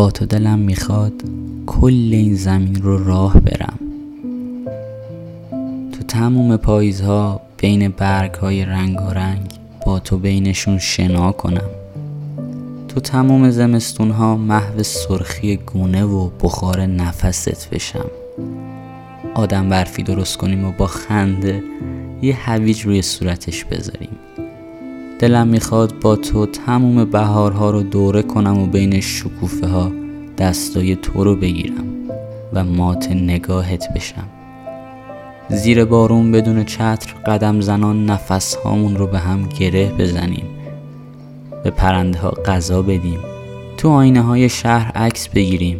با تو دلم می‌خواد کل این زمین رو راه برم. تو تموم پاییزها بین برگ های رنگ و رنگ با تو بینشون شنا کنم. تو تموم زمستون ها محو سرخی گونه و بخار نفست بشم. آدم برفی درست کنیم و با خنده یه هویج روی صورتش بذاریم. دلم می‌خواد با تو تموم بهارها رو دوره کنم و بین شکوفه ها دستای تو رو بگیرم و مات نگاهت بشم. زیر بارون بدون چتر قدم زنان نفس هامون رو به هم گره بزنیم. به پرنده ها غذا بدیم. تو آینه های شهر عکس بگیریم.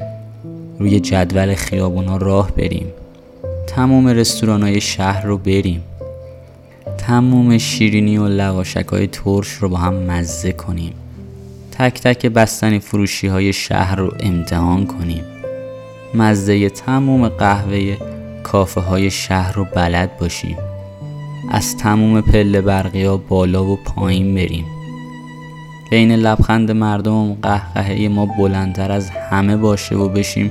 روی جدول خیابونا راه بریم. تمام رستوران های شهر رو بریم. تموم شیرینی و لواشک های ترش رو با هم مزه کنیم. تک تک بستنی فروشی های شهر رو امتحان کنیم. مزه تموم قهوه کافه های شهر رو بلد باشیم. از تموم پله برقی ها بالا و پایین بریم. بین لبخند مردم قهقهه ما بلندتر از همه باشه و بشیم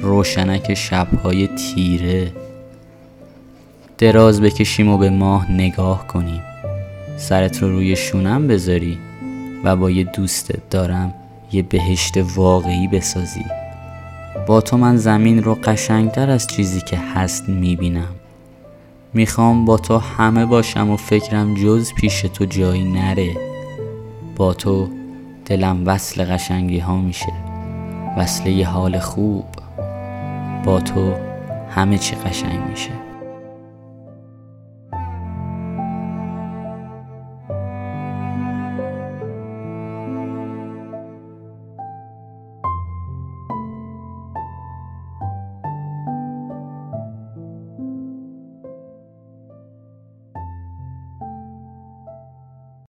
روشنک شبهای تیره. دراز بکشیم و به ماه نگاه کنیم. سرت رو روی شونم بذاری و با یه دوستت دارم یه بهشت واقعی بسازی. با تو من زمین رو قشنگتر از چیزی که هست می‌بینم. می‌خوام با تو همه باشم و فکرم جز پیش تو جایی نره. با تو دلم وصل قشنگی ها میشه. وصله یه حال خوب. با تو همه چی قشنگ میشه.